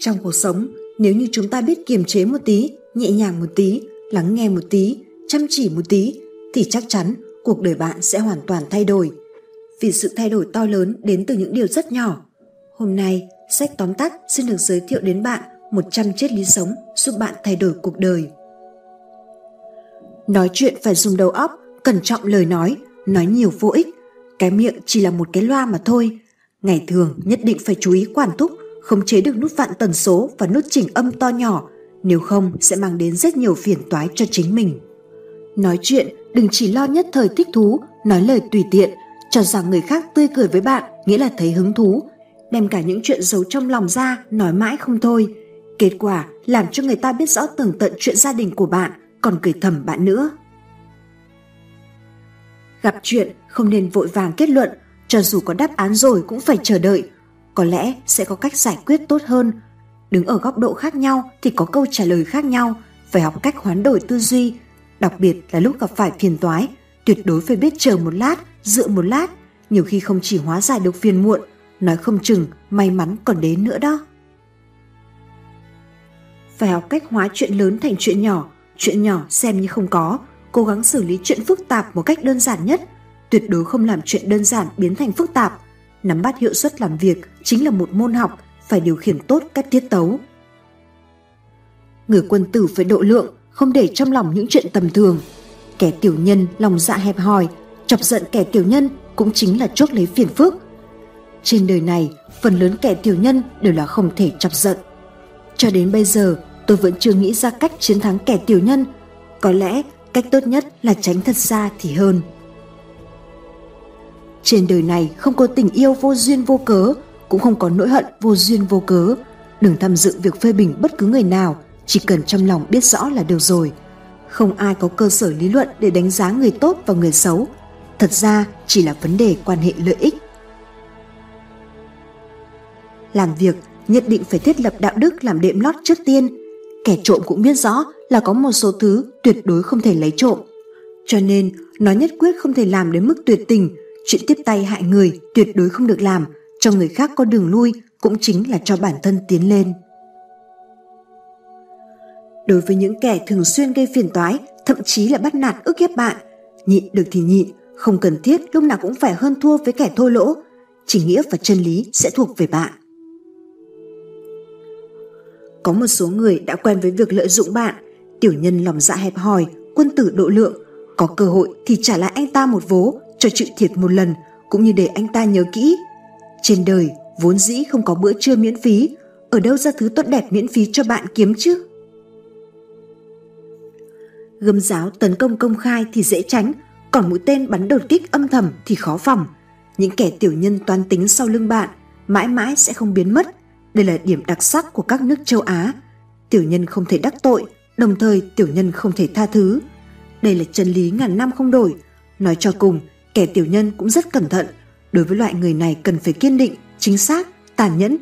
Trong cuộc sống, nếu như chúng ta biết kiềm chế một tí, nhẹ nhàng một tí, lắng nghe một tí, chăm chỉ một tí, thì chắc chắn cuộc đời bạn sẽ hoàn toàn thay đổi. Vì sự thay đổi to lớn đến từ những điều rất nhỏ. Hôm nay, sách tóm tắt xin được giới thiệu đến bạn 100 triết lý sống giúp bạn thay đổi cuộc đời. Nói chuyện phải dùng đầu óc, cẩn trọng lời nói, nói nhiều vô ích. Cái miệng chỉ là một cái loa mà thôi. Ngày thường nhất định phải chú ý quản thúc, khống chế được nút vạn tần số và nút chỉnh âm to nhỏ, nếu không sẽ mang đến rất nhiều phiền toái cho chính mình. Nói chuyện đừng chỉ lo nhất thời thích thú, nói lời tùy tiện, cho rằng người khác tươi cười với bạn nghĩa là thấy hứng thú, đem cả những chuyện giấu trong lòng ra nói mãi không thôi. Kết quả làm cho người ta biết rõ tường tận chuyện gia đình của bạn, còn cười thầm bạn nữa. Gặp chuyện không nên vội vàng kết luận, cho dù có đáp án rồi cũng phải chờ đợi. Có lẽ sẽ có cách giải quyết tốt hơn. Đứng ở góc độ khác nhau thì có câu trả lời khác nhau, phải học cách hoán đổi tư duy. Đặc biệt là lúc gặp phải phiền toái, tuyệt đối phải biết chờ một lát, dựa một lát, nhiều khi không chỉ hóa giải được phiền muộn, nói không chừng may mắn còn đến nữa đó. Phải học cách hóa chuyện lớn thành chuyện nhỏ, chuyện nhỏ xem như không có, cố gắng xử lý chuyện phức tạp một cách đơn giản nhất, tuyệt đối không làm chuyện đơn giản biến thành phức tạp. Nắm bắt hiệu suất làm việc chính là một môn học, phải điều khiển tốt các tiết tấu. Người quân tử phải độ lượng, không để trong lòng những chuyện tầm thường. Kẻ tiểu nhân lòng dạ hẹp hòi, chọc giận kẻ tiểu nhân cũng chính là chuốc lấy phiền phức. Trên đời này, phần lớn kẻ tiểu nhân đều là không thể chọc giận. Cho đến bây giờ, tôi vẫn chưa nghĩ ra cách chiến thắng kẻ tiểu nhân. Có lẽ cách tốt nhất là tránh thật xa thì hơn. Trên đời này không có tình yêu vô duyên vô cớ, cũng không có nỗi hận vô duyên vô cớ. Đừng tham dự việc phê bình bất cứ người nào, chỉ cần trong lòng biết rõ là được rồi. Không ai có cơ sở lý luận để đánh giá người tốt và người xấu. Thật ra chỉ là vấn đề quan hệ lợi ích. Làm việc nhất định phải thiết lập đạo đức làm đệm lót trước tiên. Kẻ trộm cũng biết rõ là có một số thứ tuyệt đối không thể lấy trộm. Cho nên, nó nhất quyết không thể làm đến mức tuyệt tình, chuyện tiếp tay hại người tuyệt đối không được làm, cho người khác có đường lui cũng chính là cho bản thân tiến lên. Đối với những kẻ thường xuyên gây phiền toái, thậm chí là bắt nạt ức hiếp bạn, nhịn được thì nhịn, không cần thiết lúc nào cũng phải hơn thua với kẻ thô lỗ, chỉ nghĩa và chân lý sẽ thuộc về bạn. Có một số người đã quen với việc lợi dụng bạn, tiểu nhân lòng dạ hẹp hòi, quân tử độ lượng, có cơ hội thì trả lại anh ta một vố cho chịu thiệt một lần cũng như để anh ta nhớ kỹ. Trên đời vốn dĩ không có bữa trưa miễn phí, ở đâu ra thứ tốt đẹp miễn phí cho bạn kiếm chứ? gấm giáo tấn công công khai thì dễ tránh, còn mũi tên bắn đột kích âm thầm thì khó phòng. Những kẻ tiểu nhân toán tính sau lưng bạn mãi mãi sẽ không biến mất đây là điểm đặc sắc của các nước châu Á. Tiểu nhân không thể đắc tội, đồng thời tiểu nhân không thể tha thứ. Đây là chân lý ngàn năm không đổi. Nói cho cùng, kẻ tiểu nhân cũng rất cẩn thận. Đối với loại người này cần phải kiên định, chính xác, tàn nhẫn.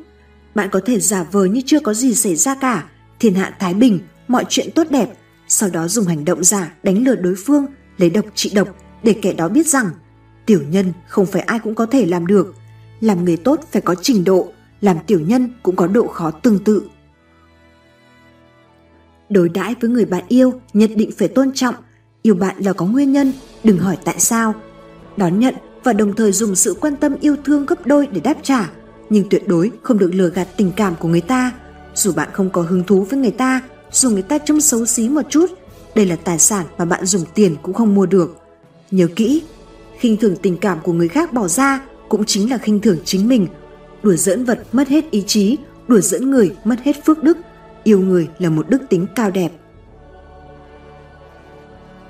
Bạn có thể giả vờ như chưa có gì xảy ra cả, thiên hạ thái bình, mọi chuyện tốt đẹp, sau đó dùng hành động giả đánh lừa đối phương, lấy độc trị độc để kẻ đó biết rằng tiểu nhân không phải ai cũng có thể làm được. Làm người tốt phải có trình độ, làm tiểu nhân cũng có độ khó tương tự. Đối đãi với người bạn yêu nhất định phải tôn trọng, yêu bạn là có nguyên nhân, đừng hỏi tại sao. Đón nhận và đồng thời dùng sự quan tâm yêu thương gấp đôi để đáp trả, nhưng tuyệt đối không được lừa gạt tình cảm của người ta. Dù bạn không có hứng thú với người ta, dù người ta trông xấu xí một chút, đây là tài sản mà bạn dùng tiền cũng không mua được. Nhớ kỹ, khinh thường tình cảm của người khác bỏ ra cũng chính là khinh thường chính mình đùa giỡn vật mất hết ý chí, đùa giỡn người mất hết phước đức, yêu người là một đức tính cao đẹp.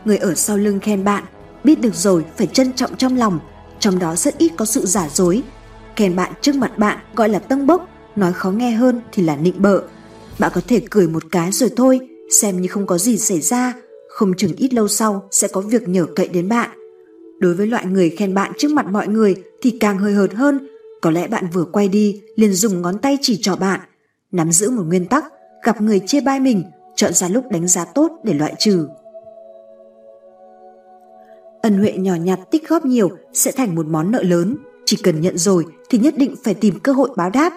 Người ở sau lưng khen bạn, biết được rồi phải trân trọng trong lòng, trong đó rất ít có sự giả dối. Khen bạn trước mặt bạn gọi là tâng bốc, nói khó nghe hơn thì là nịnh bợ. Bạn có thể cười một cái rồi thôi, xem như không có gì xảy ra, không chừng ít lâu sau sẽ có việc nhờ cậy đến bạn. Đối với loại người khen bạn trước mặt mọi người thì càng hơi hợt hơn có lẽ bạn vừa quay đi liền dùng ngón tay chỉ trỏ bạn. Nắm giữ một nguyên tắc, gặp người chê bai mình, chọn ra lúc đánh giá tốt để loại trừ. Ân huệ nhỏ nhặt tích góp nhiều sẽ thành một món nợ lớn. Chỉ cần nhận rồi thì nhất định phải tìm cơ hội báo đáp.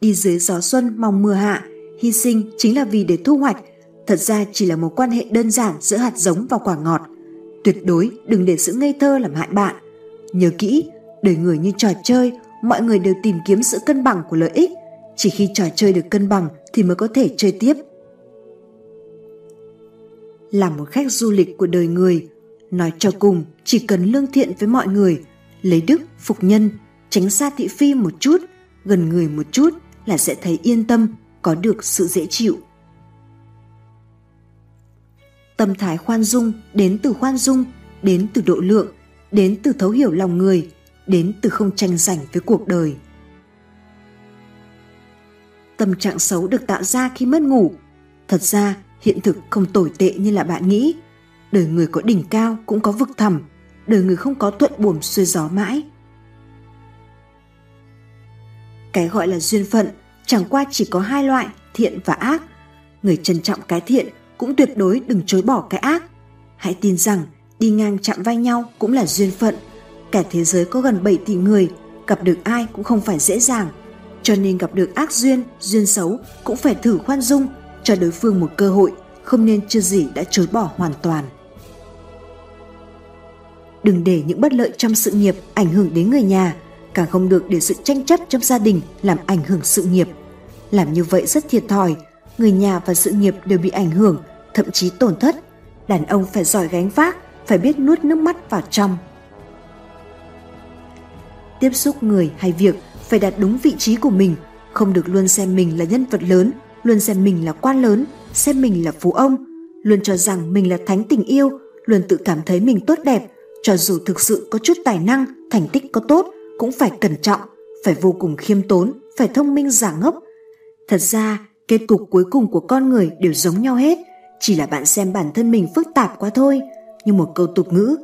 Đi dưới gió xuân mong mưa hạ, hy sinh chính là vì để thu hoạch, thật ra chỉ là một quan hệ đơn giản giữa hạt giống và quả ngọt. Tuyệt đối đừng để sự ngây thơ làm hại bạn. Nhớ kỹ, đời người như trò chơi, mọi người đều tìm kiếm sự cân bằng của lợi ích. Chỉ khi trò chơi được cân bằng thì mới có thể chơi tiếp. Là một khách du lịch của đời người, nói cho cùng chỉ cần lương thiện với mọi người, lấy đức phục nhân, tránh xa thị phi một chút, gần người một chút là sẽ thấy yên tâm, có được sự dễ chịu. Tâm thái khoan dung đến từ khoan dung, đến từ độ lượng, đến từ thấu hiểu lòng người, đến từ không tranh giành với cuộc đời. Tâm trạng xấu được tạo ra khi mất ngủ. Thật ra, hiện thực không tồi tệ như là bạn nghĩ. Đời người có đỉnh cao cũng có vực thẳm, đời người không có thuận buồm xuôi gió mãi. Cái gọi là duyên phận chẳng qua chỉ có hai loại, thiện và ác. Người trân trọng cái thiện cũng tuyệt đối đừng chối bỏ cái ác. Hãy tin rằng đi ngang chạm vai nhau cũng là duyên phận. Cả thế giới có gần 7 tỷ người, gặp được ai cũng không phải dễ dàng. Cho nên gặp được ác duyên, duyên xấu cũng phải thử khoan dung, cho đối phương một cơ hội, không nên chưa gì đã chối bỏ hoàn toàn. Đừng để những bất lợi trong sự nghiệp ảnh hưởng đến người nhà, càng không được để sự tranh chấp trong gia đình làm ảnh hưởng sự nghiệp. Làm như vậy rất thiệt thòi, người nhà và sự nghiệp đều bị ảnh hưởng, thậm chí tổn thất. Đàn ông phải giỏi gánh vác, phải biết nuốt nước mắt vào trong. Tiếp xúc người hay việc phải đặt đúng vị trí của mình, không được luôn xem mình là nhân vật lớn, luôn xem mình là quan lớn, xem mình là phú ông, luôn cho rằng mình là thánh tình yêu, luôn tự cảm thấy mình tốt đẹp, cho dù thực sự có chút tài năng, thành tích có tốt, cũng phải cẩn trọng, phải vô cùng khiêm tốn, phải thông minh giả ngốc. Thật ra, kết cục cuối cùng của con người đều giống nhau hết, chỉ là bạn xem bản thân mình phức tạp quá thôi. Như một câu tục ngữ,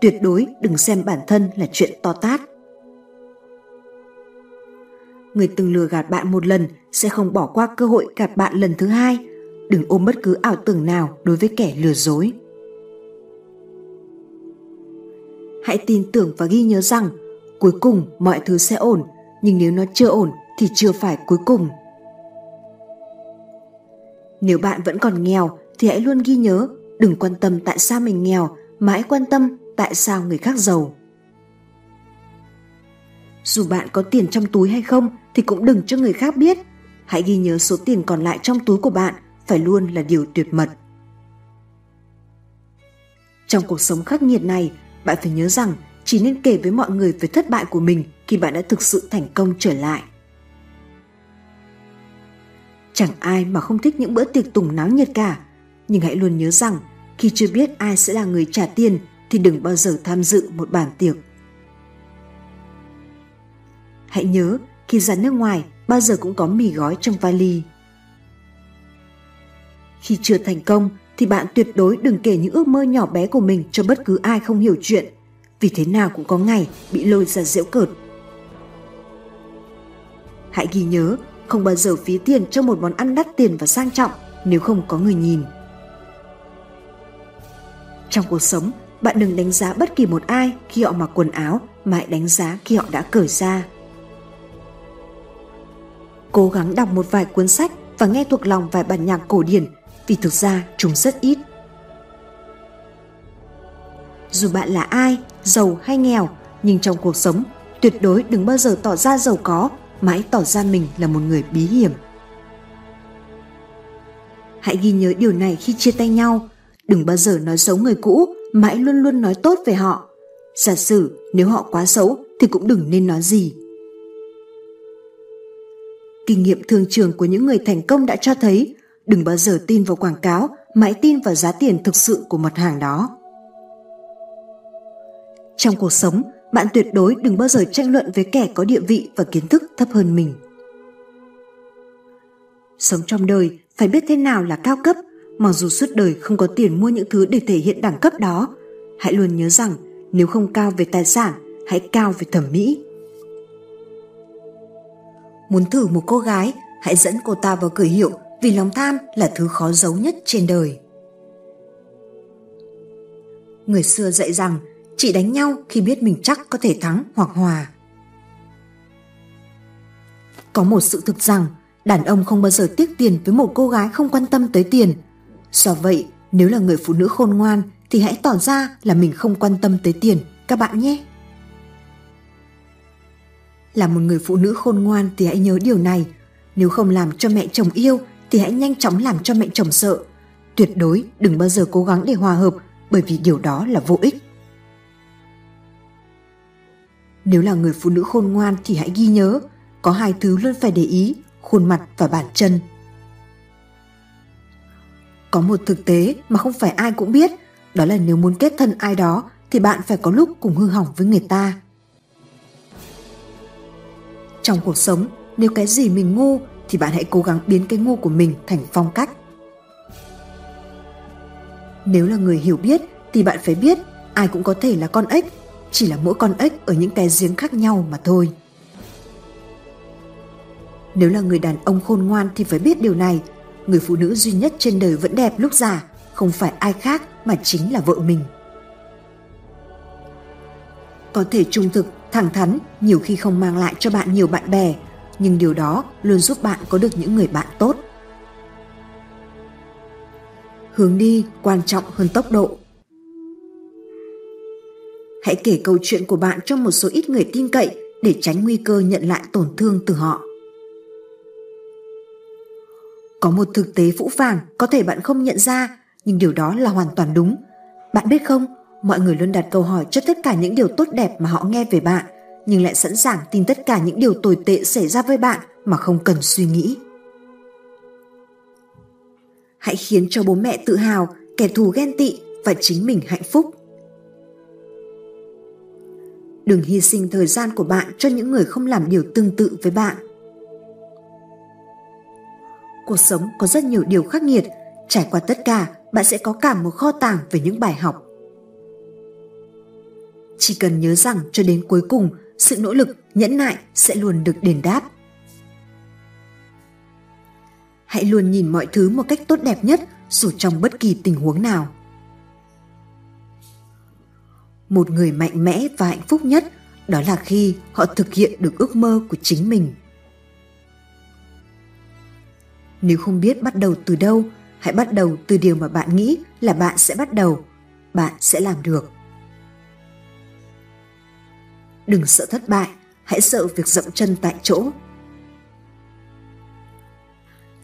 tuyệt đối đừng xem bản thân là chuyện to tát. Người từng lừa gạt bạn một lần sẽ không bỏ qua cơ hội gạt bạn lần thứ hai. Đừng ôm bất cứ ảo tưởng nào đối với kẻ lừa dối. Hãy tin tưởng và ghi nhớ rằng, cuối cùng mọi thứ sẽ ổn, nhưng nếu nó chưa ổn thì chưa phải cuối cùng. Nếu bạn vẫn còn nghèo thì hãy luôn ghi nhớ, đừng quan tâm tại sao mình nghèo, mà hãy quan tâm tại sao người khác giàu. Dù bạn có tiền trong túi hay không thì cũng đừng cho người khác biết. Hãy ghi nhớ số tiền còn lại trong túi của bạn phải luôn là điều tuyệt mật. Trong cuộc sống khắc nghiệt này bạn phải nhớ rằng chỉ nên kể với mọi người về thất bại của mình khi bạn đã thực sự thành công trở lại. Chẳng ai mà không thích những bữa tiệc tùng náo nhiệt cả, nhưng hãy luôn nhớ rằng khi chưa biết ai sẽ là người trả tiền thì đừng bao giờ tham dự một bàn tiệc. Hãy nhớ, khi ra nước ngoài bao giờ cũng có mì gói trong vali. Khi chưa thành công thì bạn tuyệt đối đừng kể những ước mơ nhỏ bé của mình cho bất cứ ai không hiểu chuyện vì thế nào cũng có ngày bị lôi ra giễu cợt. Hãy ghi nhớ, không bao giờ phí tiền cho một món ăn đắt tiền và sang trọng nếu không có người nhìn. Trong cuộc sống, bạn đừng đánh giá bất kỳ một ai khi họ mặc quần áo mà hãy đánh giá khi họ đã cởi ra. Cố gắng đọc một vài cuốn sách và nghe thuộc lòng vài bản nhạc cổ điển vì thực ra chúng rất ít dù bạn là ai, giàu hay nghèo, nhưng trong cuộc sống, tuyệt đối đừng bao giờ tỏ ra giàu có, mãi tỏ ra mình là một người bí hiểm. Hãy ghi nhớ điều này khi chia tay nhau, đừng bao giờ nói xấu người cũ, mãi luôn luôn nói tốt về họ. Giả sử nếu họ quá xấu thì cũng đừng nên nói gì. Kinh nghiệm thường trường của những người thành công đã cho thấy đừng bao giờ tin vào quảng cáo, mãi tin vào giá tiền thực sự của mặt hàng đó. Trong cuộc sống, bạn tuyệt đối đừng bao giờ tranh luận với kẻ có địa vị và kiến thức thấp hơn mình. Sống trong đời phải biết thế nào là cao cấp, mặc dù suốt đời không có tiền mua những thứ để thể hiện đẳng cấp đó. Hãy luôn nhớ rằng nếu không cao về tài sản, hãy cao về thẩm mỹ. Muốn thử một cô gái, hãy dẫn cô ta vào cửa hiệu vì lòng tham là thứ khó giấu nhất trên đời. Người xưa dạy rằng chỉ đánh nhau khi biết mình chắc có thể thắng hoặc hòa. Có một sự thực rằng, Đàn ông không bao giờ tiếc tiền với một cô gái không quan tâm tới tiền. Do vậy, nếu là người phụ nữ khôn ngoan thì hãy tỏ ra là mình không quan tâm tới tiền các bạn nhé. Là một người phụ nữ khôn ngoan thì hãy nhớ điều này. Nếu không làm cho mẹ chồng yêu thì hãy nhanh chóng làm cho mẹ chồng sợ. Tuyệt đối đừng bao giờ cố gắng để hòa hợp bởi vì điều đó là vô ích. Nếu là người phụ nữ khôn ngoan thì hãy ghi nhớ, có hai thứ luôn phải để ý, khuôn mặt và bàn chân. Có một thực tế mà không phải ai cũng biết, đó là nếu muốn kết thân ai đó thì bạn phải có lúc cùng hư hỏng với người ta. Trong cuộc sống, nếu cái gì mình ngu thì bạn hãy cố gắng biến cái ngu của mình thành phong cách. Nếu là người hiểu biết thì bạn phải biết ai cũng có thể là con ếch, chỉ là mỗi con ếch ở những cái giếng khác nhau mà thôi. Nếu là người đàn ông khôn ngoan thì phải biết điều này, người phụ nữ duy nhất trên đời vẫn đẹp lúc già, không phải ai khác mà chính là vợ mình. Có thể trung thực, thẳng thắn nhiều khi không mang lại cho bạn nhiều bạn bè, nhưng điều đó luôn giúp bạn có được những người bạn tốt. Hướng đi quan trọng hơn tốc độ. Hãy kể câu chuyện của bạn cho một số ít người tin cậy để tránh nguy cơ nhận lại tổn thương từ họ. Có một thực tế phũ phàng có thể bạn không nhận ra, nhưng điều đó là hoàn toàn đúng. Bạn biết không, mọi người luôn đặt câu hỏi cho tất cả những điều tốt đẹp mà họ nghe về bạn, nhưng lại sẵn sàng tin tất cả những điều tồi tệ xảy ra với bạn mà không cần suy nghĩ. Hãy khiến cho bố mẹ tự hào, kẻ thù ghen tị và chính mình hạnh phúc. Đừng hy sinh thời gian của bạn cho những người không làm điều tương tự với bạn. Cuộc sống có rất nhiều điều khắc nghiệt, trải qua tất cả, bạn sẽ có cả một kho tàng về những bài học. Chỉ cần nhớ rằng cho đến cuối cùng, sự nỗ lực, nhẫn nại sẽ luôn được đền đáp. Hãy luôn nhìn mọi thứ một cách tốt đẹp nhất dù trong bất kỳ tình huống nào. Một người mạnh mẽ và hạnh phúc nhất đó là khi họ thực hiện được ước mơ của chính mình. Nếu không biết bắt đầu từ đâu, hãy bắt đầu từ điều mà bạn nghĩ là bạn sẽ bắt đầu. Bạn sẽ làm được. Đừng sợ thất bại, hãy sợ việc dậm chân tại chỗ.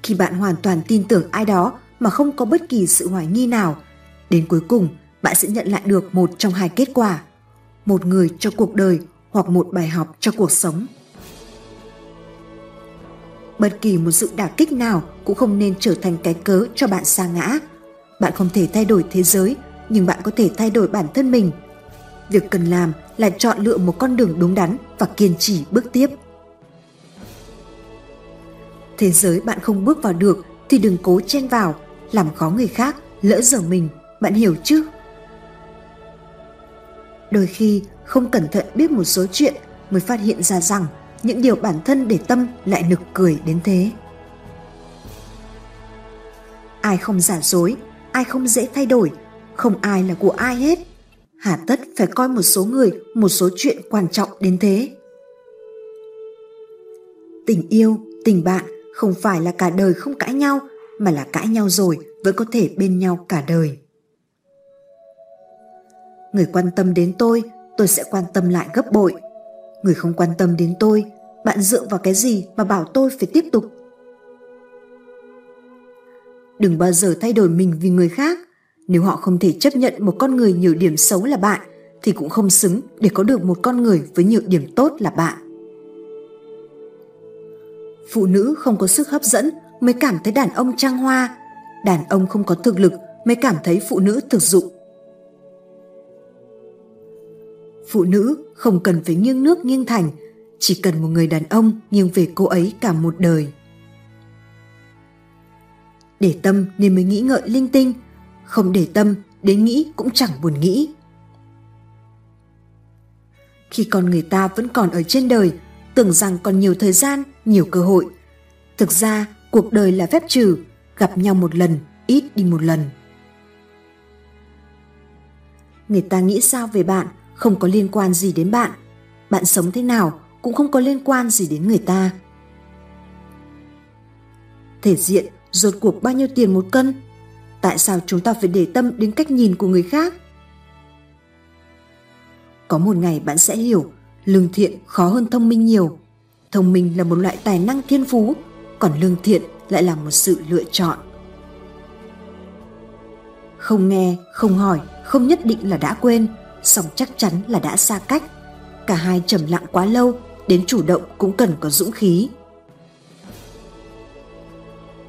Khi bạn hoàn toàn tin tưởng ai đó mà không có bất kỳ sự hoài nghi nào, đến cuối cùng bạn sẽ nhận lại được một trong hai kết quả. Một người cho cuộc đời hoặc một bài học cho cuộc sống. Bất kỳ một sự đả kích nào cũng không nên trở thành cái cớ cho bạn sa ngã. Bạn không thể thay đổi thế giới, nhưng bạn có thể thay đổi bản thân mình. Việc cần làm là chọn lựa một con đường đúng đắn và kiên trì bước tiếp. Thế giới bạn không bước vào được thì đừng cố chen vào, làm khó người khác, lỡ dở mình, bạn hiểu chứ? Đôi khi không cẩn thận biết một số chuyện mới phát hiện ra rằng những điều bản thân để tâm lại nực cười đến thế. Ai không giả dối, ai không dễ thay đổi, không ai là của ai hết. Hà tất phải coi một số người, một số chuyện quan trọng đến thế. Tình yêu, tình bạn không phải là cả đời không cãi nhau, mà là cãi nhau rồi vẫn có thể bên nhau cả đời. Người quan tâm đến tôi, tôi sẽ quan tâm lại gấp bội. Người không quan tâm đến tôi, bạn dựa vào cái gì mà bảo tôi phải tiếp tục? Đừng bao giờ thay đổi mình vì người khác. Nếu họ không thể chấp nhận một con người nhiều điểm xấu là bạn, thì cũng không xứng để có được một con người với nhiều điểm tốt là bạn. Phụ nữ không có sức hấp dẫn mới cảm thấy đàn ông trang hoa, đàn ông không có thực lực mới cảm thấy phụ nữ thực dụng phụ nữ không cần phải nghiêng nước nghiêng thành, chỉ cần một người đàn ông nghiêng về cô ấy cả một đời. Để tâm nên mới nghĩ ngợi linh tinh, không để tâm đến nghĩ cũng chẳng buồn nghĩ. Khi con người ta vẫn còn ở trên đời, tưởng rằng còn nhiều thời gian, nhiều cơ hội. Thực ra, cuộc đời là phép trừ, gặp nhau một lần, ít đi một lần. Người ta nghĩ sao về bạn không có liên quan gì đến bạn bạn sống thế nào cũng không có liên quan gì đến người ta thể diện, rốt cuộc bao nhiêu tiền một cân? Tại sao chúng ta phải để tâm đến cách nhìn của người khác? Có một ngày bạn sẽ hiểu, lương thiện khó hơn thông minh nhiều. Thông minh là một loại tài năng thiên phú, còn lương thiện lại là một sự lựa chọn. Không nghe, không hỏi, không nhất định là đã quên, song chắc chắn là đã xa cách. Cả hai trầm lặng quá lâu, đến chủ động cũng cần có dũng khí.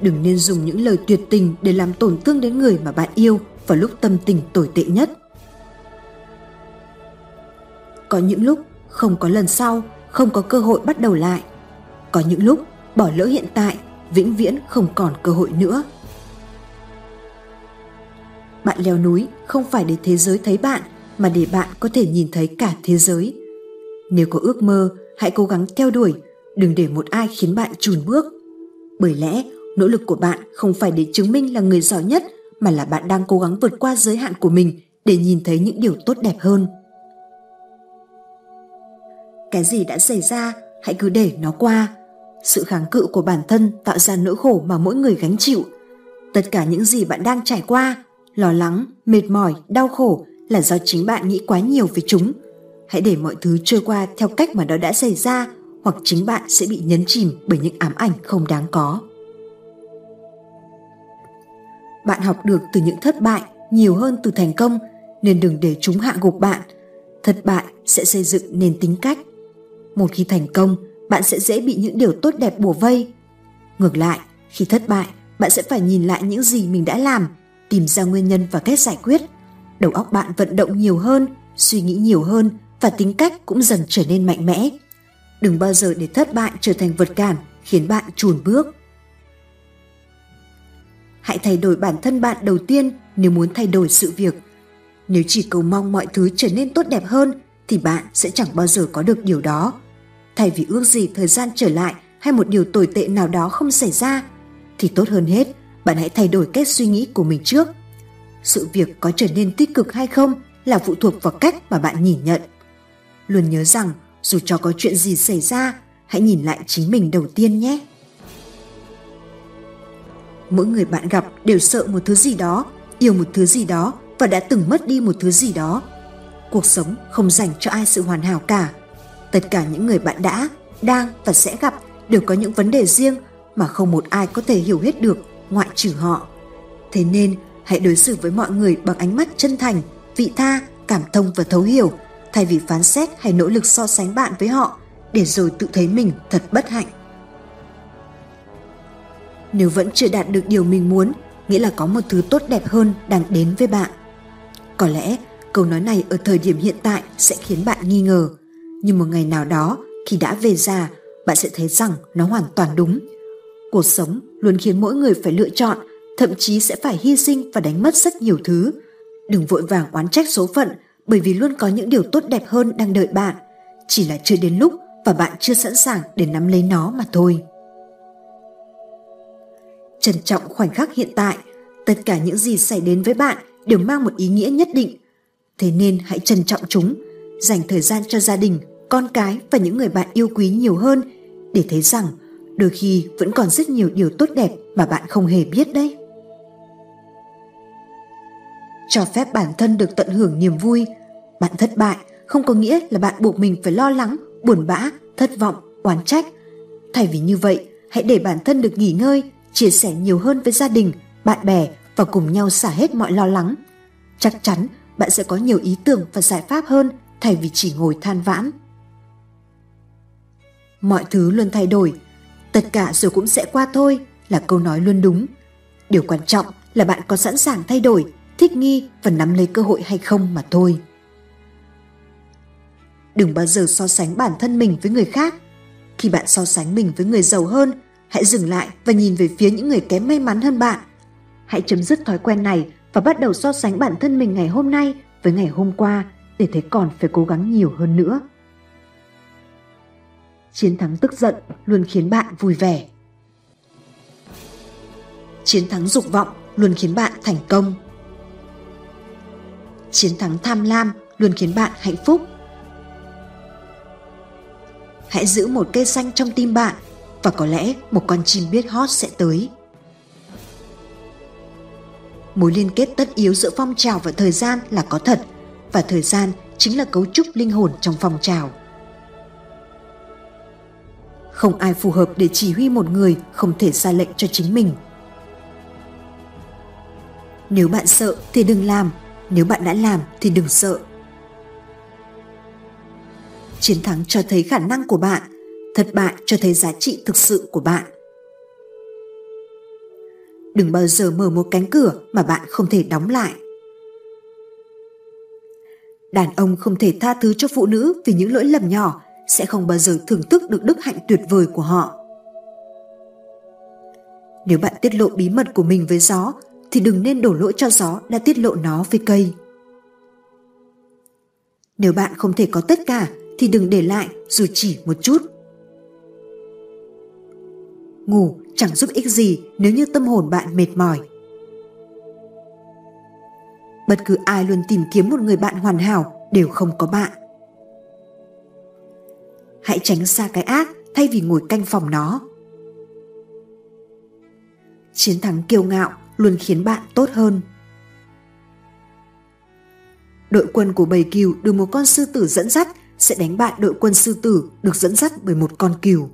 Đừng nên dùng những lời tuyệt tình để làm tổn thương đến người mà bạn yêu vào lúc tâm tình tồi tệ nhất. Có những lúc không có lần sau, không có cơ hội bắt đầu lại. Có những lúc bỏ lỡ hiện tại, vĩnh viễn không còn cơ hội nữa. Bạn leo núi không phải để thế giới thấy bạn mà để bạn có thể nhìn thấy cả thế giới. Nếu có ước mơ, hãy cố gắng theo đuổi, đừng để một ai khiến bạn chùn bước. Bởi lẽ, nỗ lực của bạn không phải để chứng minh là người giỏi nhất mà là bạn đang cố gắng vượt qua giới hạn của mình để nhìn thấy những điều tốt đẹp hơn. Cái gì đã xảy ra, hãy cứ để nó qua. Sự kháng cự của bản thân tạo ra nỗi khổ mà mỗi người gánh chịu. Tất cả những gì bạn đang trải qua, lo lắng, mệt mỏi, đau khổ là do chính bạn nghĩ quá nhiều về chúng. Hãy để mọi thứ trôi qua theo cách mà nó đã xảy ra hoặc chính bạn sẽ bị nhấn chìm bởi những ám ảnh không đáng có. Bạn học được từ những thất bại nhiều hơn từ thành công nên đừng để chúng hạ gục bạn. Thất bại sẽ xây dựng nền tính cách. Một khi thành công, bạn sẽ dễ bị những điều tốt đẹp bùa vây. Ngược lại, khi thất bại, bạn sẽ phải nhìn lại những gì mình đã làm, tìm ra nguyên nhân và cách giải quyết. Đầu óc bạn vận động nhiều hơn, suy nghĩ nhiều hơn và tính cách cũng dần trở nên mạnh mẽ. Đừng bao giờ để thất bại trở thành vật cản khiến bạn chùn bước. Hãy thay đổi bản thân bạn đầu tiên nếu muốn thay đổi sự việc. Nếu chỉ cầu mong mọi thứ trở nên tốt đẹp hơn thì bạn sẽ chẳng bao giờ có được điều đó. Thay vì ước gì thời gian trở lại hay một điều tồi tệ nào đó không xảy ra, thì tốt hơn hết, bạn hãy thay đổi cách suy nghĩ của mình trước. Sự việc có trở nên tích cực hay không là phụ thuộc vào cách mà bạn nhìn nhận. Luôn nhớ rằng dù cho có chuyện gì xảy ra, hãy nhìn lại chính mình đầu tiên nhé. Mỗi người bạn gặp đều sợ một thứ gì đó, yêu một thứ gì đó và đã từng mất đi một thứ gì đó. Cuộc sống không dành cho ai sự hoàn hảo cả. Tất cả những người bạn đã đang và sẽ gặp đều có những vấn đề riêng mà không một ai có thể hiểu hết được ngoại trừ họ. Thế nên hãy đối xử với mọi người bằng ánh mắt chân thành vị tha cảm thông và thấu hiểu. Thay vì phán xét hay nỗ lực so sánh bạn với họ để rồi tự thấy mình thật bất hạnh nếu vẫn chưa đạt được điều mình muốn nghĩa là có một thứ tốt đẹp hơn đang đến với bạn có lẽ Câu nói này ở thời điểm hiện tại sẽ khiến bạn nghi ngờ, nhưng một ngày nào đó khi đã về già, bạn sẽ thấy rằng nó hoàn toàn đúng. Cuộc sống luôn khiến mỗi người phải lựa chọn, thậm chí sẽ phải hy sinh và đánh mất rất nhiều thứ. Đừng vội vàng oán trách số phận bởi vì luôn có những điều tốt đẹp hơn đang đợi bạn. Chỉ là chưa đến lúc và bạn chưa sẵn sàng để nắm lấy nó mà thôi. Trân trọng khoảnh khắc hiện tại, tất cả những gì xảy đến với bạn đều mang một ý nghĩa nhất định. Thế nên hãy trân trọng chúng dành thời gian cho gia đình con cái và những người bạn yêu quý nhiều hơn để thấy rằng đôi khi vẫn còn rất nhiều điều tốt đẹp mà bạn không hề biết đấy. Cho phép bản thân được tận hưởng niềm vui. Bạn thất bại không có nghĩa là bạn buộc mình phải lo lắng buồn bã thất vọng oán trách. Thay vì như vậy hãy để bản thân được nghỉ ngơi chia sẻ nhiều hơn với gia đình bạn bè và cùng nhau xả hết mọi lo lắng chắc chắn bạn sẽ có nhiều ý tưởng và giải pháp hơn thay vì chỉ ngồi than vãn. Mọi thứ luôn thay đổi, tất cả rồi cũng sẽ qua thôi là câu nói luôn đúng. Điều quan trọng là bạn có sẵn sàng thay đổi, thích nghi và nắm lấy cơ hội hay không mà thôi. Đừng bao giờ so sánh bản thân mình với người khác. Khi bạn so sánh mình với người giàu hơn, hãy dừng lại và nhìn về phía những người kém may mắn hơn bạn. Hãy chấm dứt thói quen này và bắt đầu so sánh bản thân mình ngày hôm nay với ngày hôm qua để thấy còn phải cố gắng nhiều hơn nữa. Chiến thắng tức giận luôn khiến bạn vui vẻ. Chiến thắng dục vọng luôn khiến bạn thành công. Chiến thắng tham lam luôn khiến bạn hạnh phúc. Hãy giữ một cây xanh trong tim bạn và có lẽ một con chim biết hót sẽ tới. mối liên kết tất yếu giữa phong trào và thời gian là có thật, và thời gian chính là cấu trúc linh hồn trong phong trào. Không ai phù hợp để chỉ huy một người không thể ra lệnh cho chính mình. Nếu bạn sợ thì đừng làm, nếu bạn đã làm thì đừng sợ. Chiến thắng cho thấy khả năng của bạn thất bại cho thấy giá trị thực sự của bạn. Đừng bao giờ mở một cánh cửa mà bạn không thể đóng lại. Đàn ông không thể tha thứ cho phụ nữ vì những lỗi lầm nhỏ sẽ không bao giờ thưởng thức được đức hạnh tuyệt vời của họ. Nếu bạn tiết lộ bí mật của mình với gió, thì đừng nên đổ lỗi cho gió đã tiết lộ nó với cây. Nếu bạn không thể có tất cả, thì đừng để lại, dù chỉ một chút ngủ chẳng giúp ích gì nếu như tâm hồn bạn mệt mỏi. Bất cứ ai luôn tìm kiếm một người bạn hoàn hảo đều không có bạn. Hãy tránh xa cái ác thay vì ngồi canh phòng nó. Chiến thắng kiêu ngạo luôn khiến bạn tốt hơn. Đội quân của bầy cừu được một con sư tử dẫn dắt sẽ đánh bại đội quân sư tử được dẫn dắt bởi một con cừu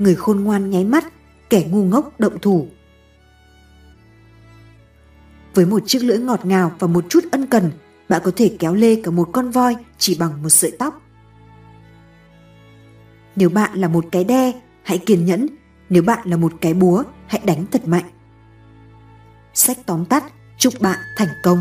người khôn ngoan nháy mắt, kẻ ngu ngốc động thủ. Với một chiếc lưỡi ngọt ngào và một chút ân cần, bạn có thể kéo lê cả một con voi chỉ bằng một sợi tóc. Nếu bạn là một cái đe, hãy kiên nhẫn. Nếu bạn là một cái búa, hãy đánh thật mạnh. Sách tóm tắt, chúc bạn thành công.